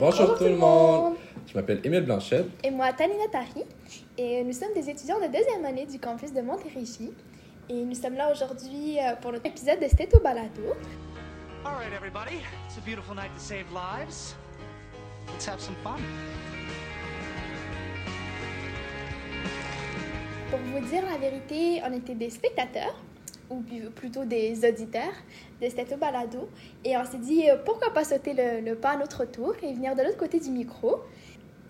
Bonjour, tout le monde. Je m'appelle Émile Blanchette. Et moi, Tanina Tari. Et nous sommes des étudiants de deuxième année du campus de Montérégie. Et nous sommes là aujourd'hui euh, pour notre épisode de Stéto Balado. All right, everybody. It's a beautiful night to save lives. Let's have some fun. Pour vous dire la vérité, on était des spectateurs, ou plutôt des auditeurs de Stéto Balado. Et on s'est dit, euh, pourquoi pas sauter le, pas à notre tour et venir de l'autre côté du micro.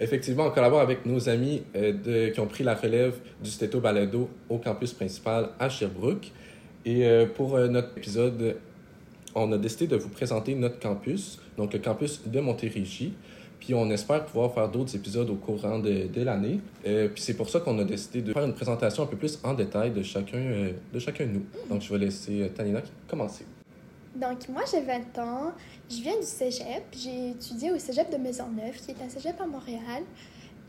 Effectivement, on collabore avec nos amis euh, qui ont pris la relève du Stéto Balado au campus principal à Sherbrooke. Et euh, pour notre épisode, on a décidé de vous présenter notre campus, donc le campus de Montérégie. Puis on espère pouvoir faire d'autres épisodes au courant de, de l'année. Euh, puis c'est pour ça qu'on a décidé de faire une présentation un peu plus en détail de chacun, euh, de chacun de nous. Donc je vais laisser euh, Tanina commencer. Donc, moi, j'ai 20 ans, je viens du cégep. J'ai étudié au cégep de Maisonneuve, qui est un cégep à Montréal.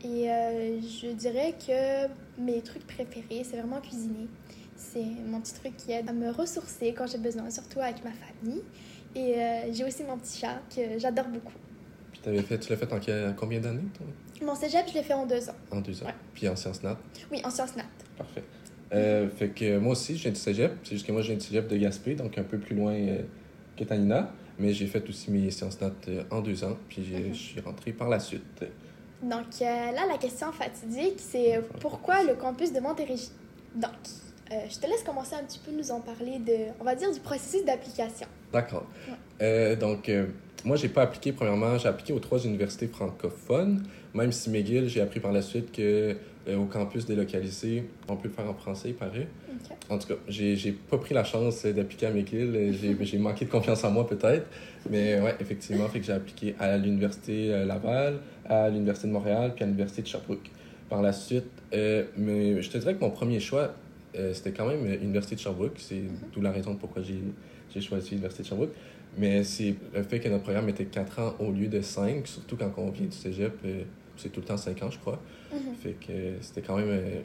Et euh, je dirais que mes trucs préférés, c'est vraiment cuisiner. C'est mon petit truc qui aide à me ressourcer quand j'ai besoin, surtout avec ma famille. Et j'ai aussi mon petit chat que j'adore beaucoup. Puis t'avais fait, tu l'as fait en combien d'années, toi? Mon cégep, je l'ai fait en deux ans. En deux ans? Ouais. Puis en sciences nat? Oui, en sciences nat. Parfait. Euh, fait que moi aussi, viens du cégep. C'est juste que moi, viens du cégep de Gaspé, donc un peu plus loin euh, que Tanina. Mais j'ai fait aussi mes sciences nat euh, en deux ans, puis j'ai- Mhm. je suis rentré par la suite. Donc euh, là, la question fatidique, c'est pourquoi le campus de Montérégie? Donc, je te laisse commencer un petit peu nous en parler de, on va dire, du processus d'application. D'accord. Ouais. Donc, moi, j'ai pas appliqué, premièrement, j'ai appliqué aux trois universités francophones, même si McGill, j'ai appris par la suite que euh, au campus délocalisé, on peut le faire en français, il paraît. En tout cas, j'ai j'ai pas pris la chance euh, d'appliquer à McGill. J'ai j'ai manqué de confiance en moi, peut-être. Mais ouais, effectivement, fait que j'ai appliqué à l'Université euh, Laval, à l'Université de Montréal, puis à l'Université de Sherbrooke. Par la suite, euh, mais je te dirais que mon premier choix, euh, c'était quand même l'Université de Sherbrooke. C'est d'où la raison pourquoi j'ai j'ai choisi l'Université de Sherbrooke. Mais c'est le fait que notre programme était 4 ans au lieu de 5, surtout quand on vient du cégep, euh, c'est tout le temps 5 ans, je crois. Mhm. Fait que euh, c'était quand même euh,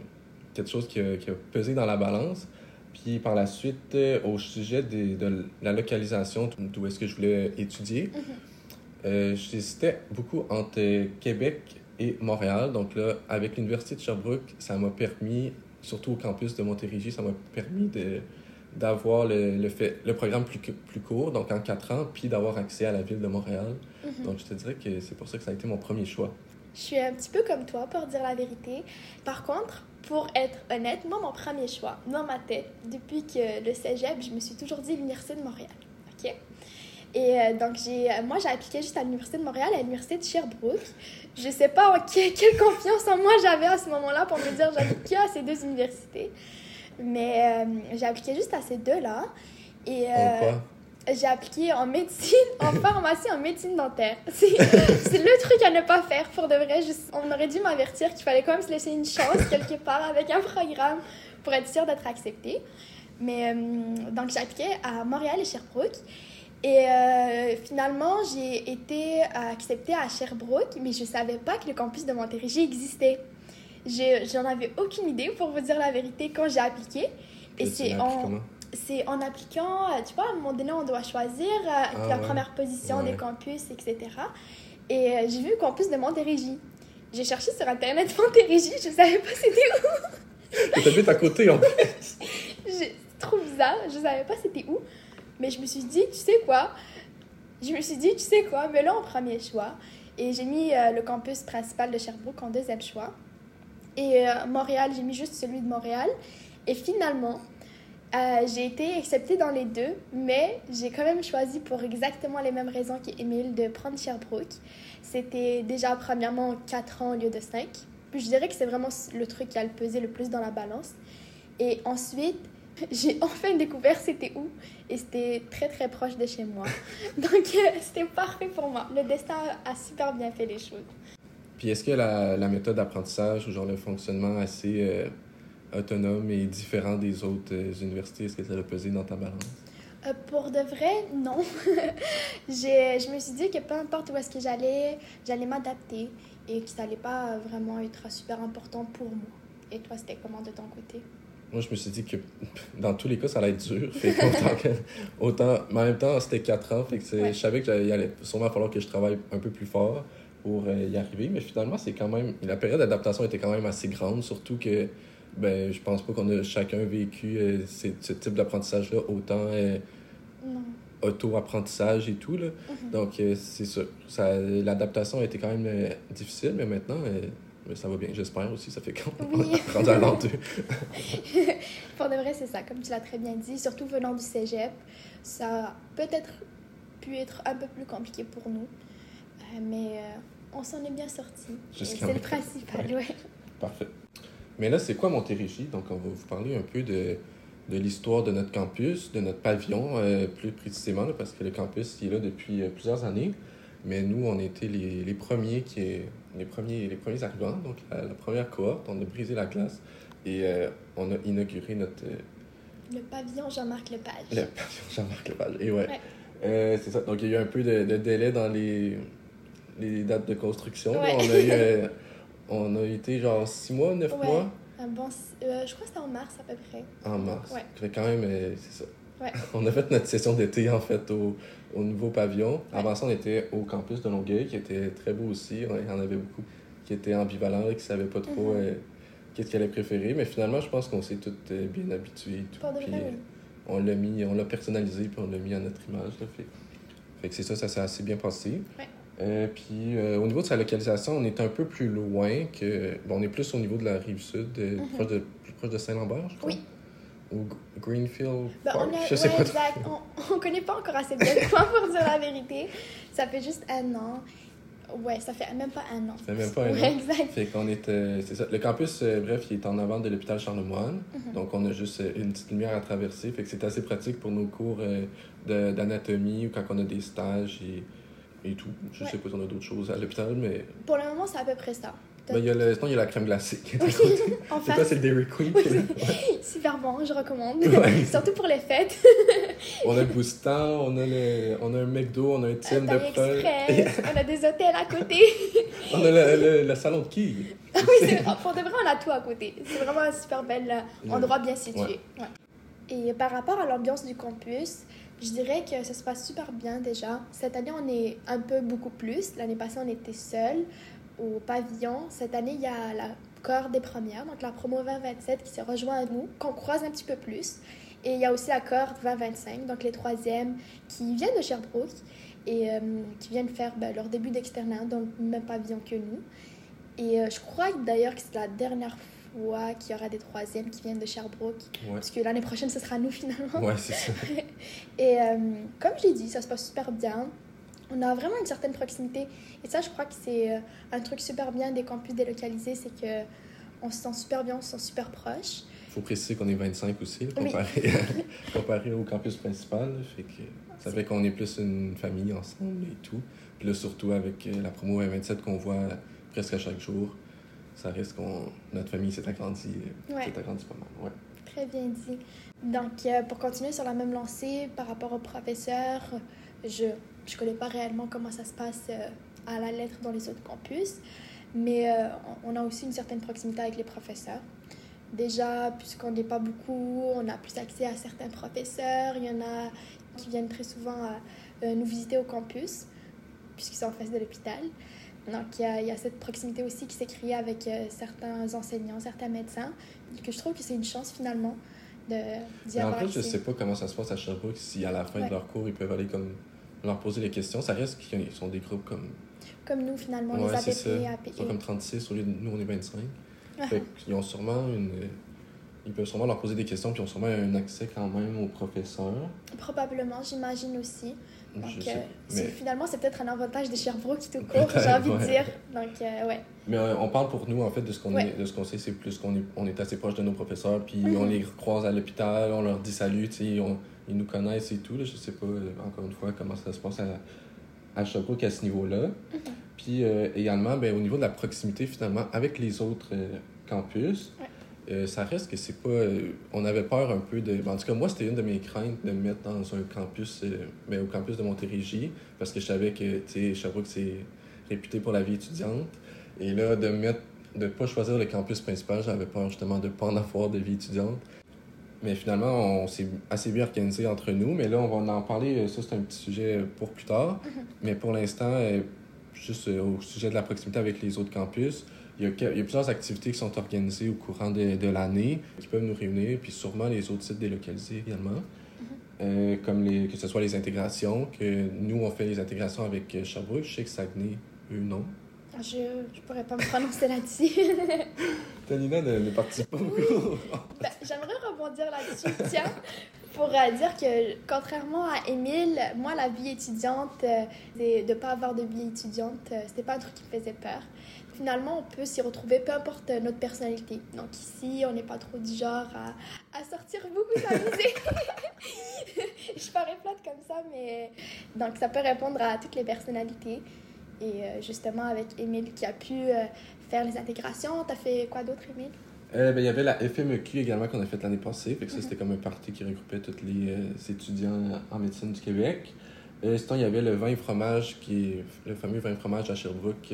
quelque chose qui a, qui a pesé dans la balance. Puis par la suite, au sujet des- de la localisation, d'où est-ce que je voulais étudier, Mhm. euh, j'hésitais beaucoup entre Québec et Montréal. Donc là, avec l'Université de Sherbrooke, ça m'a permis, surtout au campus de Montérégie, ça m'a permis de d'avoir le, le, fait, le programme plus, plus court, donc en quatre ans, puis d'avoir accès à la ville de Montréal. Mhm. Donc je te dirais que c'est pour ça que ça a été mon premier choix. Je suis un petit peu comme toi, pour dire la vérité. Par contre, pour être honnête, moi, mon premier choix, dans ma tête, depuis que le cégep, je me suis toujours dit l'Université de Montréal. OK? Et euh, donc, j'ai, euh, moi, j'ai appliqué juste à l'Université de Montréal, à l'Université de Sherbrooke. Je sais pas que- quelle confiance en moi j'avais à ce moment-là pour me dire j'applique que à ces deux universités. Mais euh, j'ai appliqué juste à ces deux-là. Et, En euh, quoi? j'ai appliqué en médecine, en pharmacie, en médecine dentaire. C'est le truc à ne pas faire pour de vrai. Juste- on aurait dû m'avertir qu'il fallait quand même se laisser une chance quelque part avec un programme pour être sûr d'être accepté. Mais euh, donc j'ai appliqué à Montréal et Sherbrooke. Et euh, finalement, j'ai été acceptée à Sherbrooke, mais je ne savais pas que le campus de Montérégie existait. J'en avais aucune idée, pour vous dire la vérité, quand j'ai appliqué. Et tu c'est en, c'est en appliquant, euh, tu vois, à un moment donné, on doit choisir euh, Ah la ouais. première position Ouais. des campus, etc. Et euh, j'ai vu campus de Montérégie. J'ai cherché sur Internet Montérégie, je savais pas c'était où. Et t'habites à côté, en C'est trop bizarre, je savais pas c'était où. Mais je me suis dit, tu sais quoi? Je me suis dit, tu sais quoi? Mais là, en premier choix. Et j'ai mis euh, le campus principal de Sherbrooke en deuxième choix. Et euh, Montréal, j'ai mis juste celui de Montréal. Et finalement, euh, j'ai été acceptée dans les deux, mais j'ai quand même choisi pour exactement les mêmes raisons qu'Émile de prendre Sherbrooke. C'était déjà premièrement 4 ans au lieu de 5. Puis je dirais que c'est vraiment le truc qui a le pesé le plus dans la balance. Et ensuite, j'ai enfin découvert c'était où. Et c'était très très proche de chez moi. Donc euh, c'était parfait pour moi. Le destin a super bien fait les choses. Puis est-ce que la, la méthode d'apprentissage ou genre le fonctionnement assez euh, autonome et différent des autres euh, universités, est-ce que ça a pesé dans ta balance? Euh, pour de vrai, non. Je me suis dit que peu importe où est-ce que j'allais, j'allais m'adapter et que ça n'allait pas vraiment être super important pour moi. Et toi, c'était comment de ton côté? Moi, je me suis dit que dans tous les cas, ça allait être dur. Fait qu'autant que, autant, mais en même temps, c'était 4 ans. Fait que Ouais. je savais qu'il allait sûrement falloir que je travaille un peu plus fort. Pour euh, y arriver. Mais finalement, c'est quand même. La période d'adaptation était quand même assez grande, surtout que ben, je pense pas qu'on a chacun vécu euh, ce, type d'apprentissage-là autant euh, auto-apprentissage et tout. Là. Mhm. Donc, euh, c'est ça. ça L'adaptation a été quand même difficile, mais maintenant, ben, ça va bien. J'espère aussi. Ça fait Oui. est rendu à l'an. Pour de vrai, c'est ça, comme tu l'as très bien dit, surtout venant du cégep, ça a peut-être pu être un peu plus compliqué pour nous, mais on s'en est bien sorti. C'est le principal, Ouais. ouais. Parfait. Mais là, c'est quoi Montérégie? Donc, on va vous parler un peu de, de l'histoire de notre campus, de notre pavillon, euh, plus précisément, là, parce que le campus il est là depuis euh, plusieurs années. Mais nous, on était les, les premiers qui les premiers, les premiers arrivants, donc la, la première cohorte. On a brisé la glace et euh, on a inauguré notre Le pavillon Jean-Marc Lepage. le pavillon Jean-Marc Lepage. Et ouais, Ouais. C'est ça. Donc, il y a eu un peu de, de délai dans les, les dates de construction. Ouais. On, a eu, euh, on a été genre six mois, neuf Ouais. mois? Un bon, euh, je crois que c'était en mars à peu près. En mars. Ouais. Fait quand même, euh, c'est ça. Ouais. On a fait notre session d'été, en fait, au, au nouveau pavillon. Avant ça, on était au campus de Longueuil, qui était très beau aussi. Il y en avait beaucoup qui étaient ambivalents, qui ne savaient pas trop Mhm. euh, qu'est-ce qu'ils allaient préférer. Mais finalement, je pense qu'on s'est tous euh, bien habitués. et tout. Pour de Puis, on l'a mis, on l'a personnalisé, puis on l'a mis à notre image. Là, fait. fait que c'est ça, ça s'est assez bien passé. Ouais. Euh, puis euh, au niveau de sa localisation, on est un peu plus loin que. Bon, on est plus au niveau de la rive sud, euh, Mhm. proche de, plus proche de Saint-Lambert, je crois. Oui. Ou Greenfield Ben, Park, on a, je sais ouais, pas exact. On, on connaît pas encore assez bien le coin pour dire la vérité. Ça fait juste un an. Ouais, ça fait même pas un an. Ça fait même pas un Ouais, an. exact. Fait qu'on était. C'est ça. Le campus, bref, il est en avant de l'hôpital Charlemagne. Mhm. Donc, on a juste une petite lumière à traverser. Fait que c'est assez pratique pour nos cours de- d'anatomie ou quand on a des stages et, et tout. Je Ouais. sais pas si on a d'autres choses à l'hôpital, mais. Pour le moment, c'est à peu près ça. Ben, il y a le... Sinon, il y a la crème glacée qui est à côté. C'est le Dairy Queen? qui super bon, je recommande. Ouais. Surtout pour les fêtes. On a le Boostan, on a, le... on a un McDo, on a un Un Tim de on a des hôtels à côté. on a le, le- salon de quilles. Ah oui. Pour de vrai, on a tout à côté. C'est vraiment un super bel euh, endroit bien situé. Et par rapport à l'ambiance du campus, je dirais que ça se passe super bien déjà. Cette année, on est un peu beaucoup plus. L'année passée, on était seuls au pavillon. Cette année, il y a la cohorte des premières, donc la promo 2027 qui s'est rejoint à nous, qu'on croise un petit peu plus. Et il y a aussi la cohorte 2025, donc les troisièmes qui viennent de Sherbrooke et euh, qui viennent faire ben, leur début d'externat dans le même pavillon que nous. Et euh, je crois d'ailleurs que c'est la dernière fois qu'il y aura des troisièmes qui viennent de Sherbrooke, Ouais. parce que l'année prochaine, ce sera nous finalement. Ouais, c'est ça. Et euh, comme je l'ai dit, ça se passe super bien. On a vraiment une certaine proximité. Et ça, je crois que c'est euh, un truc super bien des campus délocalisés, c'est que on se sent super bien, on se sent super proche. faut préciser qu'on est 25 aussi, Oui. comparé, au campus principal. Fait que ça fait qu'on est plus une famille ensemble et tout. Puis là, surtout avec euh, la promo 27 qu'on voit presque à chaque jour, ça reste qu'on notre famille s'est agrandie, Ouais. s'est agrandie pas mal. Ouais. Très bien dit. Donc, euh, pour continuer sur la même lancée, par rapport aux professeurs, je ne connais pas réellement comment ça se passe euh, à la lettre dans les autres campus, mais euh, on a aussi une certaine proximité avec les professeurs. Déjà, puisqu'on n'est pas beaucoup, on a plus accès à certains professeurs. Il y en a qui viennent très souvent nous visiter au campus, puisqu'ils sont en face de l'hôpital. Donc, il y, a, il y a cette proximité aussi qui s'est créée avec euh, certains enseignants, certains médecins, que je trouve que c'est une chance finalement de d'y Mais en avoir fait, je accès. sais pas comment ça se passe à Sherbrooke, si à la fin Ouais. de leur cours, ils peuvent aller comme leur poser les questions. Ça reste qu'ils sont des groupes comme. Comme nous, finalement, Ouais, les. APP, APE. Ils sont comme 36 au lieu de nous, on est 25. Ah, Fait qu'ils ont sûrement une. Ils peuvent sûrement leur poser des questions, puis ils ont sûrement un accès quand même aux professeurs. Probablement, j'imagine aussi. Donc, euh, Mais, finalement, c'est peut-être un avantage de Sherbrooke tout court, j'ai envie de dire. Donc, euh, ouais. mais euh, on parle pour nous, en fait, de ce qu'on Ouais. qu'on sait, c'est plus qu'on est, on est assez proche de nos professeurs, puis Mhm. on les croise à l'hôpital, on leur dit salut, on- ils nous connaissent et tout. Là, je sais pas, euh, encore une fois, comment ça se passe à, à Sherbrooke à ce niveau-là. Mhm. Puis également, ben, au niveau de la proximité, finalement, avec les autres campus, Ouais. Euh, ça reste que c'est pas. euh, on avait peur un peu de. ben, En tout cas, moi, c'était une de mes craintes de me mettre dans un campus, euh, mais au campus de Montérégie, parce que je savais que, tu sais, Sherbrooke, c'est réputé pour la vie étudiante. Et là, de mettre. de pas choisir le campus principal, j'avais peur justement de pas en avoir de vie étudiante. Mais finalement, on s'est assez bien organisé entre nous. Mais là, on va en parler. Ça, c'est un petit sujet pour plus tard. Mais pour l'instant, juste au sujet de la proximité avec les autres campus, il y, a, il y a plusieurs activités qui sont organisées au courant de, de l'année qui peuvent nous réunir, puis sûrement les autres sites délocalisés également. Euh, comme les, que ce soit les intégrations, que nous, on fait les intégrations avec Sherbrooke. Je sais que Saguenay, eux, non? Je ne pourrais pas me prononcer là-dessus. Tanina ne, ne participe pas beaucoup. Ben, J'aimerais rebondir là-dessus, tiens, pour euh, dire que contrairement à Émile, moi, la vie étudiante, euh, de ne pas avoir de vie étudiante, euh, c'était pas un truc qui me faisait peur. Finalement, on peut s'y retrouver, peu importe euh, notre personnalité. Donc ici, on n'est pas trop du genre à, à sortir beaucoup s'amuser. Je parais plate comme ça, mais... Donc ça peut répondre à toutes les personnalités. Et euh, justement, avec Émile qui a pu euh, faire les intégrations, t'as fait quoi d'autre, Émile? Euh, ben, il y avait la FMEQ également qu'on a faite l'année passée. Fait que ça, c'était comme un parti qui regroupait tous les euh, étudiants en médecine du Québec. Euh, sinon, il y avait le vin et fromage, qui est le fameux vin et fromage à Sherbrooke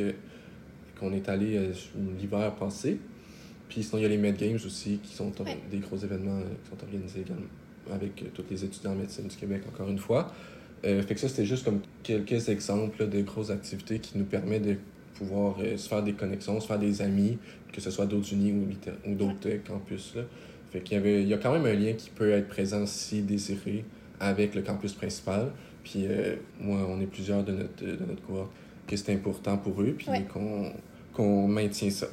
qu'on est allé euh, l'hiver passé. Puis sinon, il y a les Med Games aussi, qui sont Ouais. des gros événements euh, qui sont organisés également avec euh, tous les étudiants en médecine du Québec, encore une fois. Fait que ça, c'était juste comme quelques exemples là, de grosses activités qui nous permettent de pouvoir se faire des connexions, se faire des amis, que ce soit d'autres unis ou, d'autres campus. Là. Fait qu'il y, avait, il y a quand même un lien qui peut être présent si désiré avec le campus principal. Puis euh, moi, on est plusieurs de notre, de notre cohorte que c'est important pour eux, puis Ouais. qu'on maintient ça.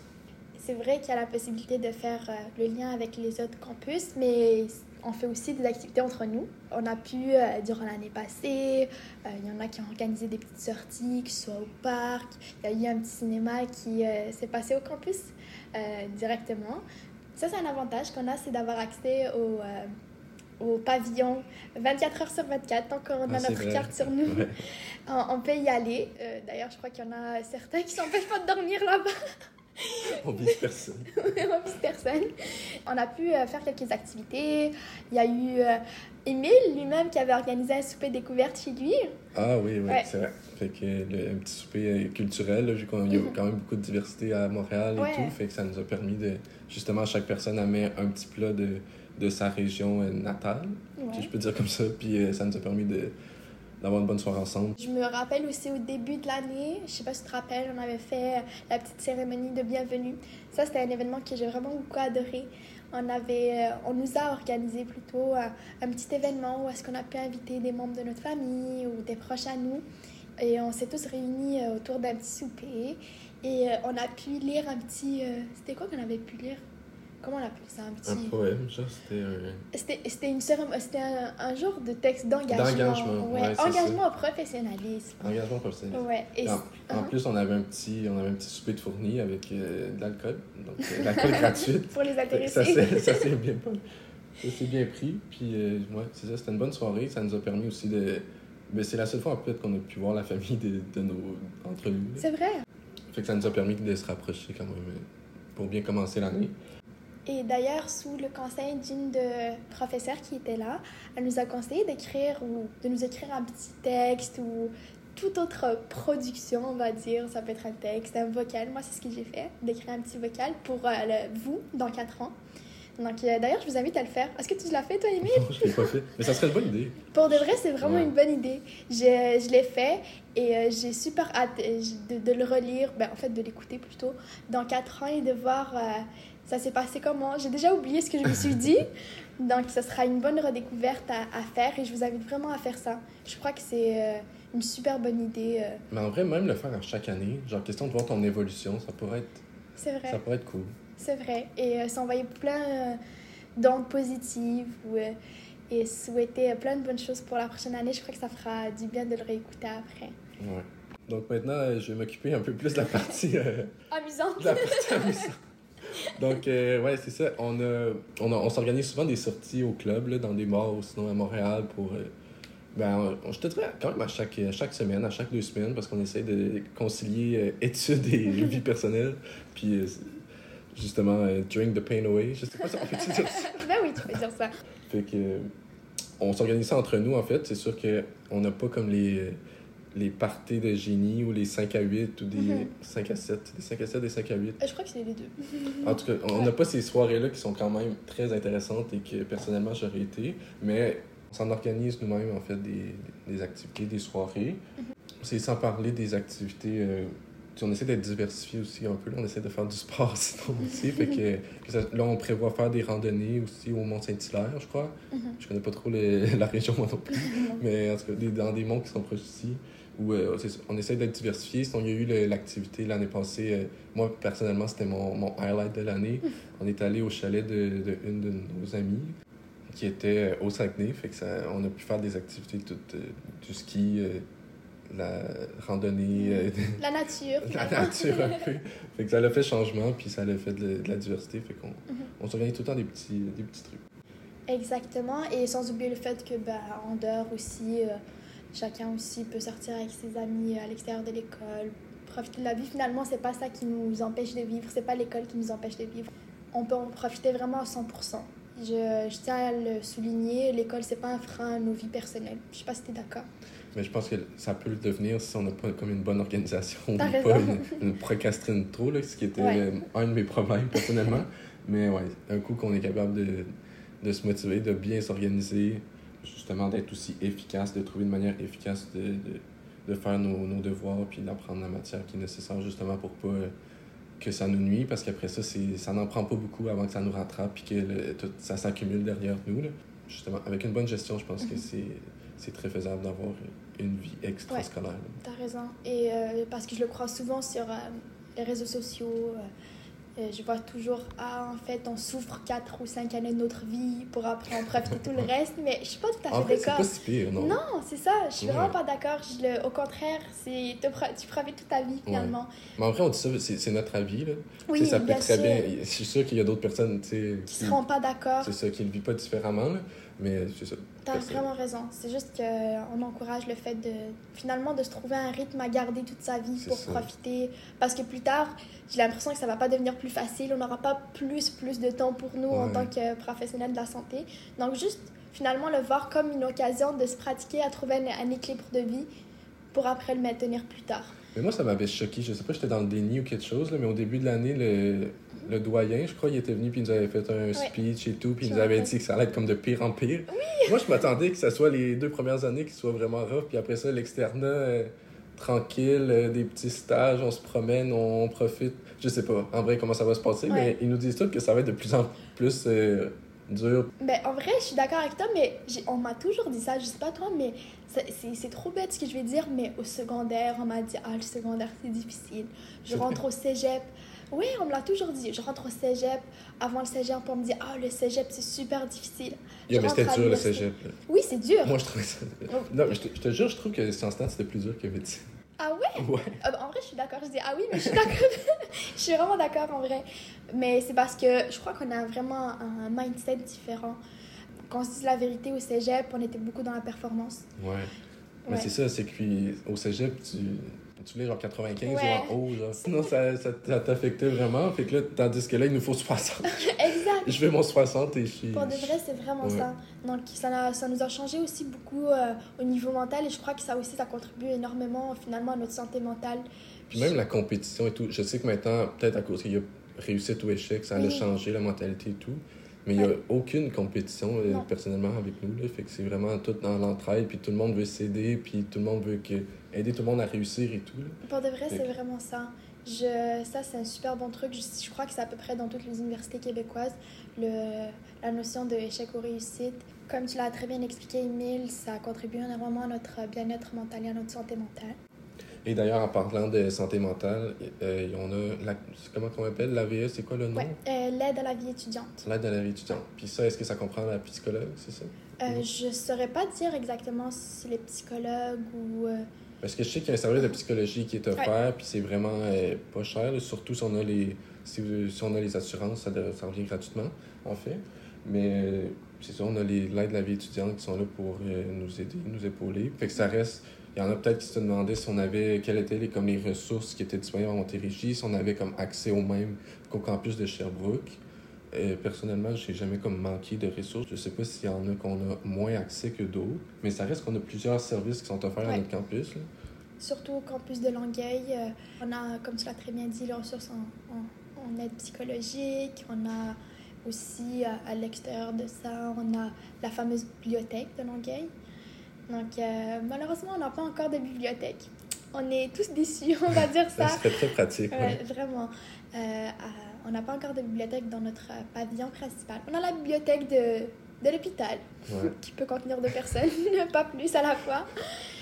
C'est vrai qu'il y a la possibilité de faire euh, le lien avec les autres campus, mais on fait aussi des activités entre nous. On a pu, euh, durant l'année passée, euh, il y en a qui ont organisé des petites sorties, que ce soit au parc. Il y a eu un petit cinéma qui euh, s'est passé au campus directement. Ça, c'est un avantage qu'on a, c'est d'avoir accès au, euh, au pavillon 24 heures sur 24, tant qu'on a Ah, notre vrai. carte sur nous. Ouais. On, on peut y aller. Euh, D'ailleurs, je crois qu'il y en a certains qui s'empêchent pas de dormir là-bas. On vise personne. on vise personne. On a pu euh, faire quelques activités. Il y a eu euh, Émile lui-même qui avait organisé un souper découverte chez lui. Ah oui, oui, Ouais. c'est vrai. Fait que le, un petit souper culturel, là, vu qu'il y a Mhm. quand même beaucoup de diversité à Montréal et Ouais. tout, fait que ça nous a permis de, justement, chaque personne amener un petit plat de, de sa région euh, natale, si je peux dire comme ça, puis euh, ça nous a permis de, d'avoir une bonne soirée ensemble. Je me rappelle aussi au début de l'année, je sais pas si tu te rappelles, on avait fait euh, la petite cérémonie de bienvenue. Ça, c'était un événement que j'ai vraiment beaucoup adoré. On, avait, on nous a organisé plutôt un, un petit événement où est-ce qu'on a pu inviter des membres de notre famille ou des proches à nous. Et on s'est tous réunis autour d'un petit souper. Et on a pu lire un petit... C'était quoi qu'on avait pu lire? Comment on appelle ça Un petit... Un poème, genre, c'était un... C'était une c'était un, un genre de texte d'engagement. D'engagement, ouais, c'est engagement au professionnalisme. engagement professionnel. Ouais. Et En, c- en Hein? plus, on avait un petit, on avait un petit souper de fourni avec euh, de l'alcool, donc euh, l'alcool gratuit. pour les intéressés. s'est ça s'est bien, ça s'est bien pris. Puis, euh, ouais, c'est ça, c'était une bonne soirée. Ça nous a permis aussi de. Ben, c'est la seule fois, fait, qu'on a pu voir la famille de, de nos, entre nous. C'est vrai. Fait que ça nous a permis de se rapprocher quand même euh, pour bien commencer l'année. Et d'ailleurs, sous le conseil d'une de professeurs qui était là, elle nous a conseillé d'écrire ou de nous écrire un petit texte ou toute autre production, on va dire. Ça peut être un texte, un vocal. Moi, c'est ce que j'ai fait, d'écrire un petit vocal pour euh, le- vous dans 4 ans. Donc, euh, d'ailleurs, je vous invite à le faire. Est-ce que tu l'as fait, toi, Émile? je l'ai pas fait. Mais ça serait une bonne idée. Pour de vrai, c'est vraiment Ouais. une bonne idée. Je, je l'ai fait et euh, j'ai super hâte de, de le relire, ben, en fait de l'écouter plutôt, dans 4 ans et de voir ça s'est passé comment? J'ai déjà oublié ce que je me suis dit, donc ça sera une bonne redécouverte à, à faire et je vous invite vraiment à faire ça. Je crois que c'est euh, une super bonne idée. euh, Mais en vrai, même le faire à chaque année, genre question de voir ton évolution, ça pourrait être, c'est vrai. ça pourrait être cool. C'est vrai. Et euh, s'envoyer plein euh, d'ondes positives ou, et souhaiter plein de bonnes choses pour la prochaine année. Je crois que ça fera du bien de le réécouter après. Ouais. Donc maintenant, je vais m'occuper un peu plus de la partie. Amusant. de la partie amusante. Donc, euh, ouais, c'est ça. On, a, on, a- on s'organise souvent des sorties au club, là, dans des bars ou sinon à Montréal pour. euh, ben, on- je te dirais quand même à chaque, à chaque semaine, à chaque deux semaines, parce qu'on essaie de concilier euh, études et vie personnelle. Puis, justement, drink the pain away. Je sais pas si on peut dire ça. ben oui, tu peux dire ça. Fait que. On s'organise ça entre nous, en fait. C'est sûr qu'on n'a pas comme les, les parties de génie ou les 5 à 8 ou des Mhm. 5 à 7. Des 5 à 7, des 5 à 8. Euh, Je crois que c'est les deux. En tout cas, on n'a pas ces soirées-là qui sont quand même très intéressantes et que personnellement j'aurais été, mais On s'en organise nous-mêmes, en fait, des, des activités, des soirées. C'est sans parler des activités. euh, on essaie d'être diversifié aussi un peu. là. On essaie de faire du sport sinon aussi. fait que, que ça- là, on prévoit faire des randonnées aussi au Mont-Saint-Hilaire, je crois. Mhm. Je connais pas trop les- la région, moi non plus. Mais en tout cas, des- dans des monts qui sont proches ici, où euh, on essaie d'être diversifié. Sinon, il y a eu l'activité l'année passée. euh, moi, personnellement, c'était mon, mon highlight de l'année. On est allé au chalet de, de une de nos amies qui était euh, au Saguenay. Fait que ça, on a pu faire des activités toutes, euh, du ski, la randonnée, euh, La nature. la nature un peu. Fait que ça l'a fait changement, puis ça l'a fait de, de la diversité. Fait qu'on Mhm. on s'organise tout le temps des petits, des petits trucs. Exactement. Et sans oublier le fait que, ben, en dehors aussi, chacun aussi peut sortir avec ses amis à l'extérieur de l'école, profiter de la vie. Finalement, c'est pas ça qui nous empêche de vivre, c'est pas l'école qui nous empêche de vivre. On peut en profiter vraiment à 100%. Je, je tiens à le souligner, l'école, c'est pas un frein à nos vies personnelles. Je sais pas si t'es d'accord. Mais je pense que ça peut le devenir si on n'a pas comme une bonne organisation, ou pas une, une procrastine trop, là, ce qui était Ouais. euh, un de mes problèmes personnellement. Mais ouais, un coup qu'on est capable de, de se motiver, de bien s'organiser, justement d'être aussi efficace, de trouver une manière efficace de, de, de faire nos, nos devoirs, puis d'apprendre la matière qui est nécessaire justement pour pas euh, que ça nous nuit, parce qu'après ça, c'est, ça n'en prend pas beaucoup avant que ça nous rattrape, puis que le- tout, ça s'accumule derrière nous. Là. Justement, avec une bonne gestion, je pense que c'est, c'est très faisable d'avoir une vie extrascolaire. là. T'as raison. Et euh, parce que je le crois souvent sur euh, les réseaux sociaux, euh, je vois toujours, ah, en fait, on souffre 4 ou 5 années de notre vie pour après en profiter tout le reste. Mais je suis pas tout à fait vrai, c'est d'accord. pas si pire, non? Non, c'est ça. Je suis Ouais. vraiment pas d'accord. Au contraire, c'est tu profites toute ta vie finalement. Mais en vrai, on dit ça, c'est, notre avis. Là. Oui, Tu ça peut bien très sûr. bien. Je suis sûr qu'il y a d'autres personnes tu sais, Qui seront pas d'accord. c'est ça, qui ne vivent pas différemment, là. mais c'est ça. T'as Personne. vraiment raison. C'est juste qu'on encourage le fait de finalement de se trouver un rythme à garder toute sa vie pour ça. profiter. Parce que plus tard, j'ai l'impression que ça va pas devenir plus facile. On n'aura pas plus, plus de temps pour nous en tant que professionnels de la santé. Donc juste finalement le voir comme une occasion de se pratiquer à trouver un, un équilibre de vie pour après le maintenir plus tard. Mais moi, ça m'avait choqué. Je sais pas, j'étais dans le déni ou quelque chose, là, mais au début de l'année, le, le doyen, je crois, il était venu puis il nous avait fait un speech et tout, puis il nous avait dit que ça allait être comme de pire en pire. Moi, je m'attendais que ça soit les deux premières années qui soient vraiment rough, puis après ça, l'externat, euh, tranquille, euh, des petits stages, on se promène, on, profite. Je sais pas, en vrai, comment ça va se passer, Ouais. mais ils nous disent tous que ça va être de plus en plus euh, dur. Ben, en vrai, je suis d'accord avec toi, mais on m'a toujours dit ça. Je sais pas toi, mais c'est- trop bête ce que je vais dire, mais au secondaire, on m'a dit Ah, le secondaire, c'est difficile. Je rentre au cégep. Oui, on me l'a toujours dit. Je rentre au cégep. Avant le cégep, on me dit Ah, le cégep, c'est super difficile. Yo, mais c'était dur le cégep. Oui, c'est dur. Moi, je trouvais ça. Non, mais je te, je te jure, je trouve que Sciences Nat, c'était plus dur que médecine. Ah ouais? Ouais. Ah bah, En vrai, je suis d'accord. Je dis Ah oui, mais je suis d'accord. je suis vraiment d'accord en vrai. Mais c'est parce que je crois qu'on a vraiment un mindset différent. Quand on se dit la vérité au cégep, on était beaucoup dans la performance. Ouais. Mais c'est ça, c'est qu'au cégep, tu, tu voulais genre 95 Ouais. ou en haut, genre. Sinon, ça, ça, ça t'affectait vraiment. Fait que là, tandis que là, il nous faut 60. je veux mon 60 et je suis. Pour de vrai, c'est vraiment Ouais. ça. Donc, ça, nous a changé aussi beaucoup euh, au niveau mental et je crois que ça aussi, ça contribue énormément finalement à notre santé mentale. Puis même la compétition et tout. Je sais que maintenant, peut-être à cause qu'il y a réussite ou échec, ça a changé la mentalité et tout. Mais il n'y a aucune compétition euh, personnellement avec nous. Là. Fait que c'est vraiment tout dans l'entraide. Puis tout le monde veut s'aider. Puis tout le monde veut que... aider tout le monde à réussir et tout. là. Pour de vrai, c'est vraiment ça. Je, ça, c'est un super bon truc. Je, je crois que c'est à peu près dans toutes les universités québécoises, le, la notion de échec ou réussite. Comme tu l'as très bien expliqué, Emile, ça contribue énormément à notre bien-être mental et à notre santé mentale. Et d'ailleurs, en parlant de santé mentale, euh, on a. La... Comment on appelle L'AVE, c'est quoi le nom? Ouais, euh, l'aide à la vie étudiante. L'aide à la vie étudiante. Puis ça, est-ce que ça comprend la psychologue, c'est ça? Euh, je saurais pas dire exactement si les psychologues ou. Parce que je sais qu'il y a un service de psychologie qui est offert, puis c'est vraiment euh, pas cher, surtout si on a les si, si on a les assurances, ça, de- ça revient gratuitement, en fait. Mais euh, c'est ça, on a les l'aide de la vie étudiante qui sont là pour euh, nous aider, nous épauler. Fait que ça reste. Il y en a peut-être qui se demandaient si on avait quelles étaient les, comme les ressources qui étaient disponibles en Montérégie, si on avait comme accès au même qu'au campus de Sherbrooke. Euh, personnellement, j'ai jamais comme manqué de ressources. Je sais pas s'il y en a qu'on a moins accès que d'autres, mais ça reste qu'on a plusieurs services qui sont offerts à notre campus. là. surtout au campus de Longueuil. euh, on a, comme tu l'as très bien dit, les ressources en, en- en aide psychologique. On a aussi, à, à l'extérieur de ça, on a la fameuse bibliothèque de Longueuil. Donc, euh, malheureusement, on n'a pas encore de bibliothèque. On est tous déçus, on va dire ça. Ça serait très pratique. Ouais, ouais. vraiment. Euh, à- on n'a pas encore de bibliothèque dans notre euh, pavillon principal. On a la bibliothèque de, de l'hôpital, Ouais. qui peut contenir deux personnes, pas plus à la fois.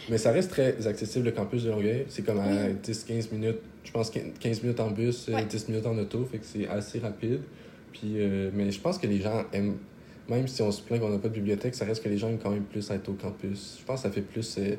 Mais ça reste très accessible, le campus de Longueuil. C'est comme à Oui. 10-15 minutes, je pense 15 minutes en bus, euh, Ouais. 10 minutes en auto, fait que c'est assez rapide. Puis, euh, mais je pense que les gens aiment, même si on se plaint qu'on n'a pas de bibliothèque, ça reste que les gens aiment quand même plus être au campus. Je pense que ça fait plus euh,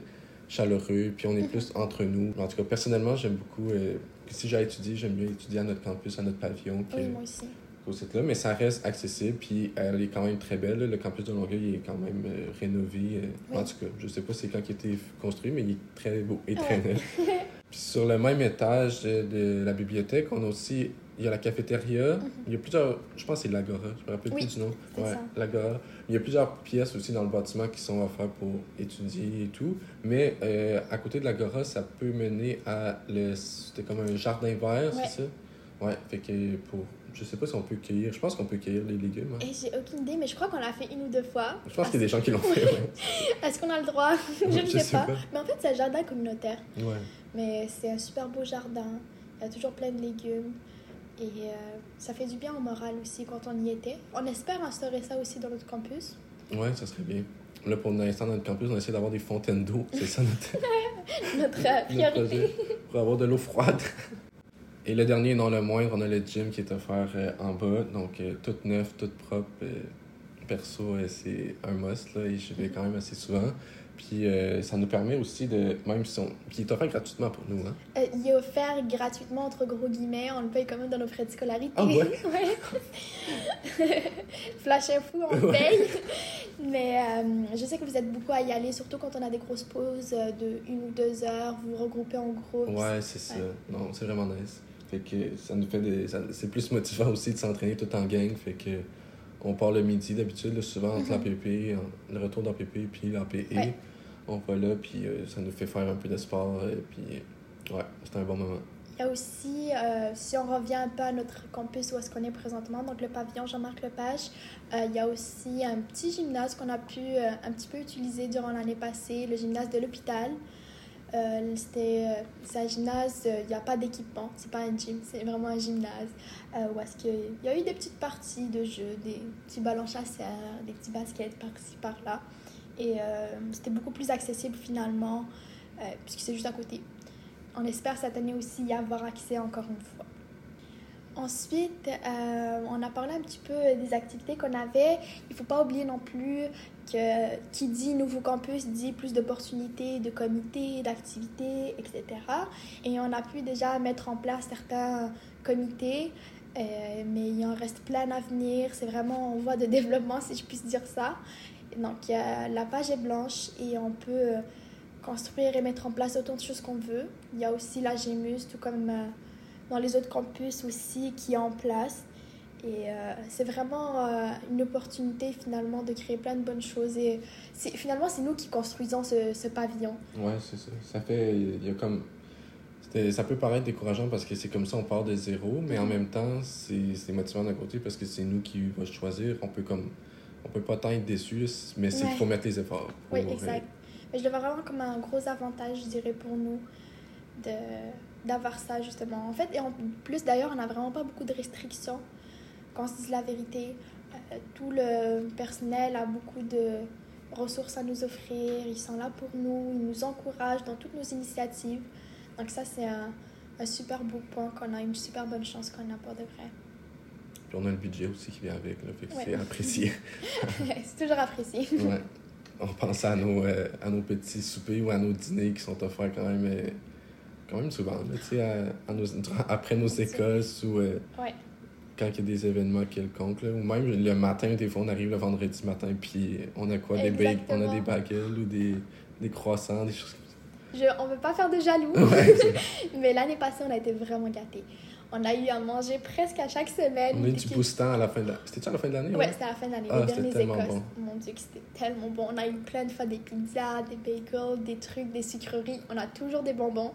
chaleureux, puis on est plus entre nous. En tout cas, personnellement, j'aime beaucoup, euh, si j'ai à étudier, j'aime mieux étudier à notre campus, à notre pavillon, que Oui, moi aussi. au site là, mais ça reste accessible, puis elle est quand même très belle. Le campus de Longueuil est quand même euh, rénové. euh, Oui. En tout cas, je sais pas c'est quand il a été construit, mais il est très beau et très Ouais. neuf. puis sur le même étage de, de la bibliothèque, on a aussi, il y a la cafétéria, il y a plusieurs, je pense que c'est l'Agora, je me rappelle Mhm. Oui, plus du nom. Ouais, l'Agora. Il y a plusieurs pièces aussi dans le bâtiment qui sont offertes pour étudier et tout, mais euh, à côté de l'Agora, ça peut mener à, le, c'était comme un jardin vert, Ouais. c'est ça? Ouais, fait que pour. Je sais pas si on peut cueillir. Je pense qu'on peut cueillir les légumes. hein. Et j'ai aucune idée, mais je crois qu'on l'a fait une ou deux fois. Je pense qu'il y a des gens qui l'ont fait, ouais. Est-ce qu'on a le droit? Je ne sais, sais pas. pas. Mais en fait, c'est un jardin communautaire. Ouais. Mais c'est un super beau jardin. Il y a toujours plein de légumes. Et euh, ça fait du bien au moral aussi quand on y était. On espère instaurer ça aussi dans notre campus. Ouais, ça serait bien. Là, pour l'instant, dans notre campus, on essaie d'avoir des fontaines d'eau. C'est ça notre, Notre notre priorité. Pour avoir de l'eau froide. Et le dernier, non le moindre, on a le gym qui est offert euh, en bas. Donc, euh, tout neuf, tout propre. euh, perso, c'est un must. Là, et j'y vais quand même assez souvent. Puis, euh, ça nous permet aussi de. Même si on. Puis, il est offert gratuitement pour nous. Hein. Euh, il est offert gratuitement, entre gros guillemets. On le paye quand même dans nos frais de scolarité. Ah ouais? Ouais. Flash info, on le paye. Mais euh, je sais que vous êtes beaucoup à y aller, surtout quand on a des grosses pauses euh, de une ou deux heures. Vous vous regroupez en groupe. Ouais, c'est ça. Ouais. Non, c'est vraiment nice. Fait que ça nous fait des. C'est plus motivant aussi de s'entraîner tout en gang. Fait que on part le midi d'habitude, souvent entre l'APP, en- le retour d'APP puis l'APE. Ouais. On va là, puis euh, ça nous fait faire un peu de sport. Et puis, ouais, c'est un bon moment. Il y a aussi, euh, si on revient un peu à notre campus où est-ce qu'on est présentement, donc le pavillon Jean-Marc Lepage, euh, il y a aussi un petit gymnase qu'on a pu euh, un petit peu utiliser durant l'année passée, le gymnase de l'hôpital. Euh, euh, c'est un gymnase, euh, il n'y a pas d'équipement, c'est pas un gym, c'est vraiment un gymnase. Euh, est-ce qu'il y a eu des petites parties de jeux, des petits ballons chasseurs, des petits baskets par-ci par-là. Et euh, c'était beaucoup plus accessible finalement, euh, puisque c'est juste à côté. On espère cette année aussi y avoir accès encore une fois. Ensuite, euh, on a parlé un petit peu des activités qu'on avait. Il ne faut pas oublier non plus que qui dit nouveau campus dit plus d'opportunités, de comités, d'activités, etc. Et on a pu déjà mettre en place certains comités, euh, mais il en reste plein à venir. C'est vraiment en voie de développement, si je puisse dire ça. Donc, la page est blanche et on peut construire et mettre en place autant de choses qu'on veut. Il y a aussi la GEMUS, tout comme euh, dans les autres campus aussi, qui est en place. Et euh, c'est vraiment euh, une opportunité finalement de créer plein de bonnes choses. Et finalement, c'est nous qui construisons ce, ce pavillon. Ouais, c'est ça. Ça fait. Il y a comme. Ça peut paraître décourageant parce que c'est comme ça, on part de zéro, mais en Mhm. même temps, c'est motivant d'un côté parce que c'est nous qui va choisir. On peut comme. On peut pas tant être déçu, mais c'est qu'il Ouais. faut mettre les efforts. Oui, pour, exact. Mais je le vois vraiment comme un gros avantage, je dirais, pour nous de d'avoir ça, justement. En fait, et en plus, d'ailleurs, on n'a vraiment pas beaucoup de restrictions, quand on se dise la vérité. Euh, tout le personnel a beaucoup de ressources à nous offrir, ils sont là pour nous, ils nous encouragent dans toutes nos initiatives. Donc ça, c'est un, un super beau point qu'on a, une super bonne chance qu'on a pour de vrai. Puis on a le budget aussi qui vient avec, là, fait que Ouais. c'est apprécié. c'est toujours apprécié. ouais. On pense à nos, euh, à nos petits soupers ou à nos dîners qui sont offerts quand même, euh, quand même souvent, là, tu sais, à, à nos, après nos écoles ou euh, Ouais. quand il y a des événements quelconques, là, ou même le matin, des fois, on arrive le vendredi matin, puis on a quoi, des bakes, on a des bagels ou des, des croissants, des choses comme Je, on ne veut pas faire de jaloux. Ouais, Mais l'année passée, on a été vraiment gâtés. On a eu à manger presque à chaque semaine. on a eu du boostant à la fin de la... C'était-tu à la fin de l'année? Ouais, c'était à la fin de l'année, Ah, les derniers tellement Écosses. bon. Mon Dieu, c'était tellement bon. On a eu plein de fois des pizzas, des bagels, des trucs, des sucreries. On a toujours des bonbons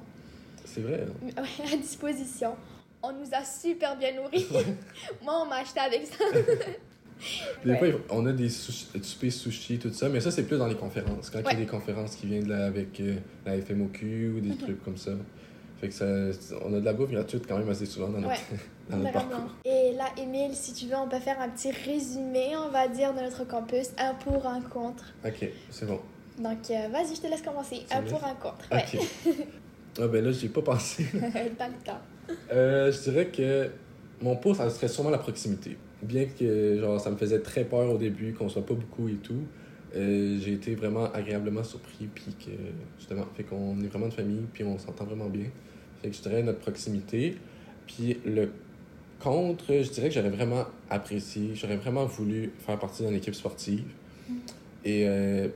C'est vrai. hein? ouais, à disposition. on nous a super bien nourris. Moi, on m'a acheté avec ça. Des Ouais. fois, on a des sushi, soupers sushi, tout ça, mais ça, c'est plus dans les conférences. Quand il y a des conférences qui viennent de la, avec euh, la FMOQ ou des Mhm. trucs comme ça. Fait que ça, on a de la bouffe gratuite quand même assez souvent dans notre, Ouais. dans notre parcours. Et là, Émile, si tu veux, on peut faire un petit résumé, on va dire, de notre campus. Un pour, un contre. Ok, c'est bon. Donc, euh, vas-y, je te laisse commencer. Un pour, un contre. Ouais. Ah ben là, j'y ai pas pensé. T'as le temps. Euh, je dirais que mon pour, ça serait sûrement la proximité. Bien que genre, ça me faisait très peur au début, qu'on soit pas beaucoup et tout, euh, j'ai été vraiment agréablement surpris, puis que justement, fait qu'on est vraiment de famille, puis on s'entend vraiment bien. Fait que je dirais notre proximité. Puis le contre, je dirais que j'aurais vraiment apprécié, j'aurais vraiment voulu faire partie d'une équipe sportive. Et euh,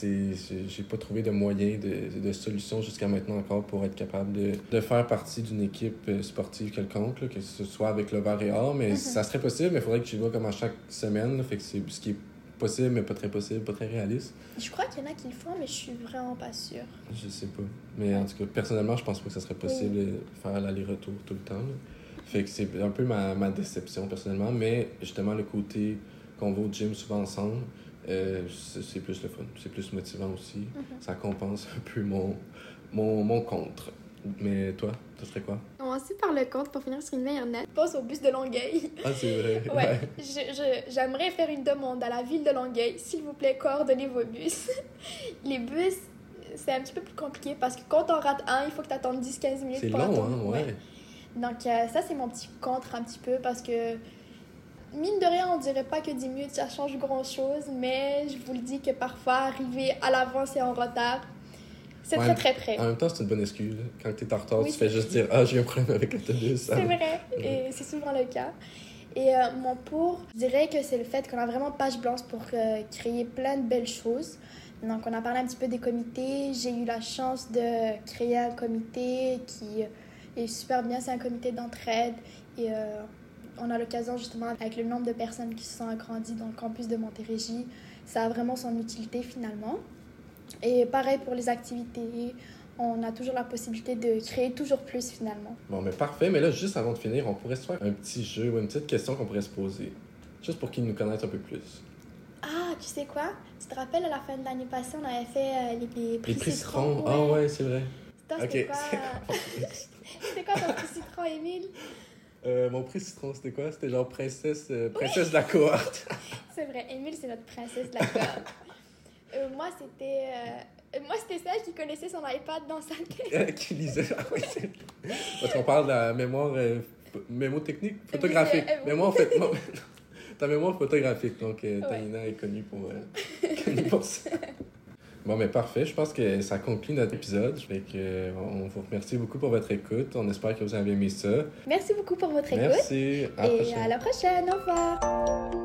j'ai- pas trouvé de moyen, de, de solution jusqu'à maintenant encore pour être capable de, de faire partie d'une équipe euh, sportive quelconque, là, que ce soit avec le Var et Or, mais ça serait possible, mais il faudrait que tu vois comme à chaque semaine, là, fait que c'est ce qui est possible, mais pas très possible, pas très réaliste. Je crois qu'il y en a qui le font, mais je suis vraiment pas sûre. Je sais pas. Mais en tout cas, personnellement, je pense pas que ça serait possible de faire l'aller-retour tout le temps. là. Fait que c'est un peu ma, ma déception personnellement, mais justement, le côté qu'on va au gym souvent ensemble, euh, c'est plus le fun, c'est plus motivant aussi. Ça compense un peu mon, mon, mon contre. Mais toi, ça serait quoi? Commencer par le contre pour finir sur une meilleure note. Passe au bus de Longueuil. Ah, c'est vrai. Ouais, je- je- j'aimerais faire une demande à la ville de Longueuil. S'il vous plaît, coordonnez vos bus. Les bus, c'est un petit peu plus compliqué parce que quand on rate un, il faut que tu attendes 10-15 minutes C'est long, attendre. hein, ouais. Donc, euh, ça, c'est mon petit contre un petit peu parce que, mine de rien, on dirait pas que 10 minutes, ça change grand-chose, mais je vous le dis que parfois, arriver à l'avance et en retard, c'est Ouais, très, très près. En même temps, c'est une bonne excuse. Quand t'es en retard, Oui, tu fais juste dire Ah, j'ai un problème avec l'autobus. C'est vrai, et c'est souvent le cas. Et euh, mon pour, je dirais que c'est le fait qu'on a vraiment page blanche pour euh, créer plein de belles choses. Donc, on a parlé un petit peu des comités. J'ai eu la chance de créer un comité qui est super bien. C'est un comité d'entraide. Et euh, on a l'occasion, justement, avec le nombre de personnes qui se sont agrandies dans le campus de Montérégie, ça a vraiment son utilité finalement. Et pareil pour les activités. On a toujours la possibilité de créer toujours plus finalement. Bon, mais parfait. Mais là, juste avant de finir, on pourrait se faire un petit jeu ou une petite question qu'on pourrait se poser. Juste pour qu'ils nous connaissent un peu plus. Ah, tu sais quoi? Tu te rappelles, à la fin de l'année passée, on avait fait euh, les, les prix Les prix citron? Ah ouais, c'est vrai. Toi, c'était Ok. quoi? c'était quoi ton prix citron, Émile? Euh, mon prix citron, c'était quoi? C'était genre princesse, euh, princesse de la cohorte. C'est vrai, Émile, c'est notre princesse de la cohorte. Euh, moi, c'était... moi, c'était celle qui connaissait son iPad dans sa tête. Qui lisait. Ah c'est- Parce qu'on parle de la mémoire ph- mémotechnique, photographique. oui. mémoire fait. non, Ta mémoire photographique, donc Ouais. Tanina est connue pour, connue pour ça. Bon, mais parfait. Je pense que ça conclut notre épisode. Fait que, euh, on vous remercie beaucoup pour votre écoute. On espère que vous avez aimé ça. Merci beaucoup pour votre écoute. Merci. À Et prochaine. à la prochaine. Au revoir.